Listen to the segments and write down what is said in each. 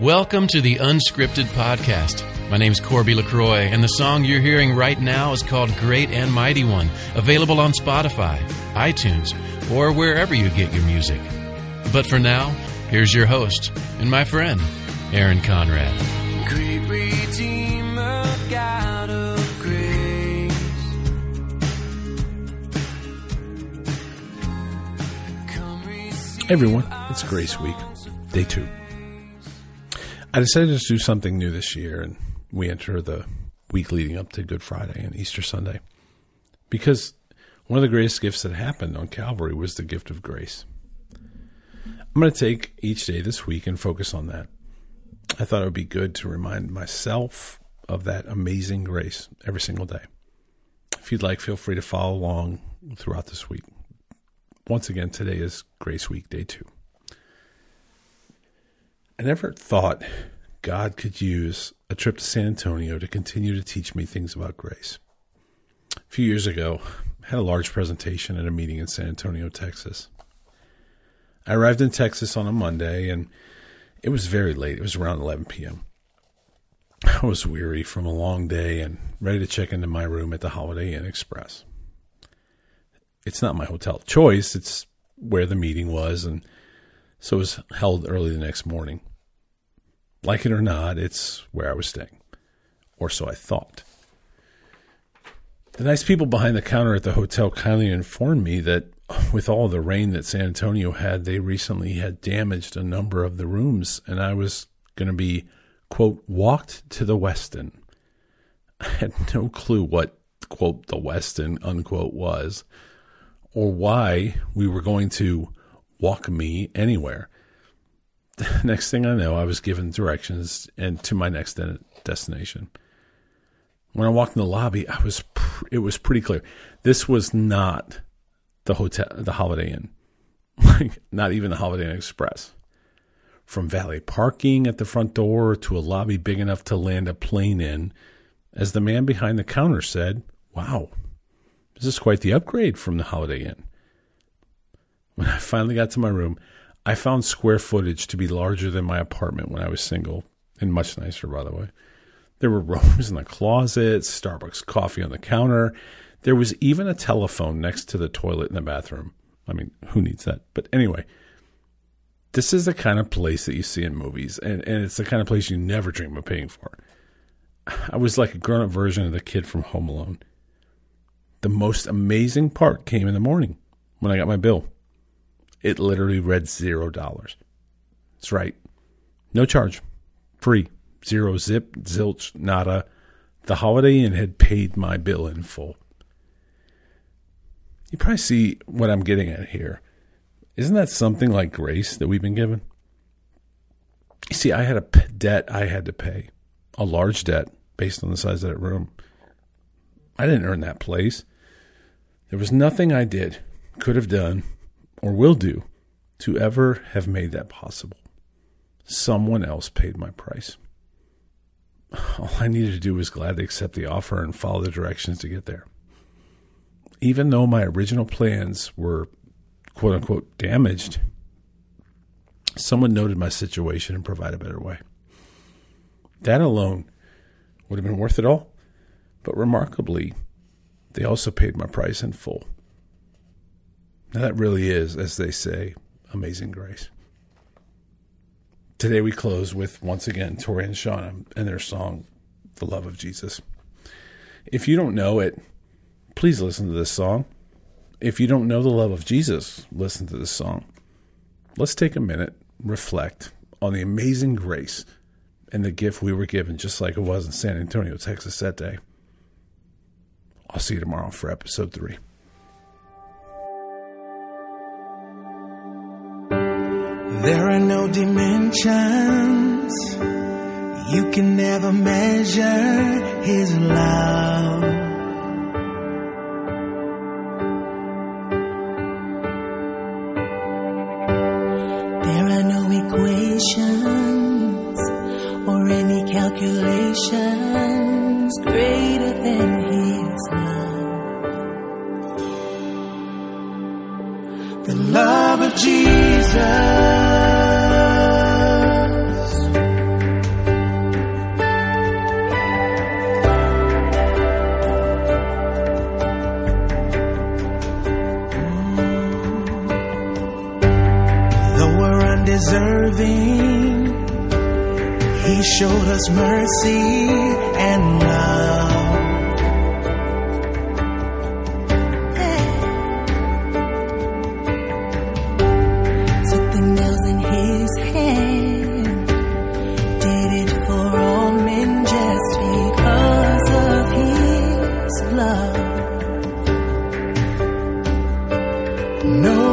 Welcome to the Unscripted Podcast. My name's Corby LaCroix, and the song you're hearing right now is called Great and Mighty One, available on Spotify, iTunes, or wherever you get your music. But for now, here's your host and my friend, Aaron Conrad. Great Redeemer, God of grace. Hey everyone, it's Grace Week, day two. I decided to do something new this year, and we enter the week leading up to Good Friday and Easter Sunday. Because one of the greatest gifts that happened on Calvary was the gift of grace. I'm going to take each day this week and focus on that. I thought it would be good to remind myself of that amazing grace every single day. If you'd like, feel free to follow along throughout this week. Once again, today is Grace Week, day two. I never thought God could use a trip to San Antonio to continue to teach me things about grace. A few years ago, I had a large presentation at a meeting in San Antonio, Texas. I arrived in Texas on a Monday and it was very late. It was around 11 p.m. I was weary from a long day and ready to check into my room at the Holiday Inn Express. It's not my hotel choice, it's where the meeting was, and so it was held early the next morning. Like it or not, it's where I was staying, or so I thought. The nice people behind the counter at the hotel kindly informed me that with all the rain that San Antonio had, they recently had damaged a number of the rooms, and I was going to be, quote, walked to the Westin. I had no clue what, quote, the Westin, unquote, was, or why we were going to walk me anywhere. The next thing I know, I was given directions and to my next de- destination. When I walked in the lobby, I was pr- it was pretty clear this was not the hotel, the Holiday Inn, like not even the Holiday Inn Express. From valet parking at the front door to a lobby big enough to land a plane in, as the man behind the counter said, Wow, this is quite the upgrade from the Holiday Inn. I finally got to my room, I found square footage to be larger than my apartment when I was single, and much nicer, by the way. There were rooms in the closet, Starbucks coffee on the counter, there was even a telephone next to the toilet in the bathroom. I mean, who needs that? But anyway, this is the kind of place that you see in movies, and, and it's the kind of place you never dream of paying for. I was like a grown up version of the kid from Home Alone. The most amazing part came in the morning when I got my bill. It literally read zero dollars. That's right. No charge. Free. Zero zip, zilch, nada. The Holiday Inn had paid my bill in full. You probably see what I'm getting at here. Isn't that something like grace that we've been given? You see, I had a debt I had to pay, a large debt based on the size of that room. I didn't earn that place. There was nothing I did, could have done, or will do to ever have made that possible. Someone else paid my price. All I needed to do was gladly accept the offer and follow the directions to get there even though my original plans were quote unquote damaged, someone noted my situation and provided a better way. That alone would have been worth it all. But remarkably, they also paid my price in full. Now, that really is, as they say, amazing grace. Today we close with, once again, Tori and Shauna and their song, The Love of Jesus. If you don't know it, please listen to this song. If you don't know the love of Jesus, listen to this song. Let's take a minute, reflect on the amazing grace and the gift we were given, just like it was in San Antonio, Texas that day. I'll see you tomorrow for episode three. There are no dimensions you can never measure his love. There are no equations or any calculations greater than his love. The love of Jesus. Showed us mercy and love. Took the nails in His hand, did it for all men just because of His love. No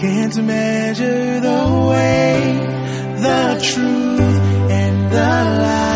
can't measure the way, the truth, and the light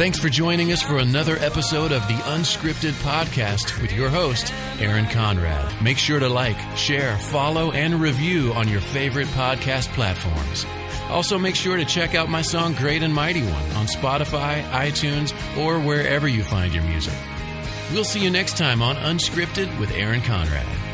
Thanks for joining us for another episode of the Unscripted Podcast with your host, Aaron Conrad. Make sure to like, share, follow, and review on your favorite podcast platforms. Also, make sure to check out my song Great and Mighty One on Spotify, iTunes, or wherever you find your music. We'll see you next time on Unscripted with Aaron Conrad.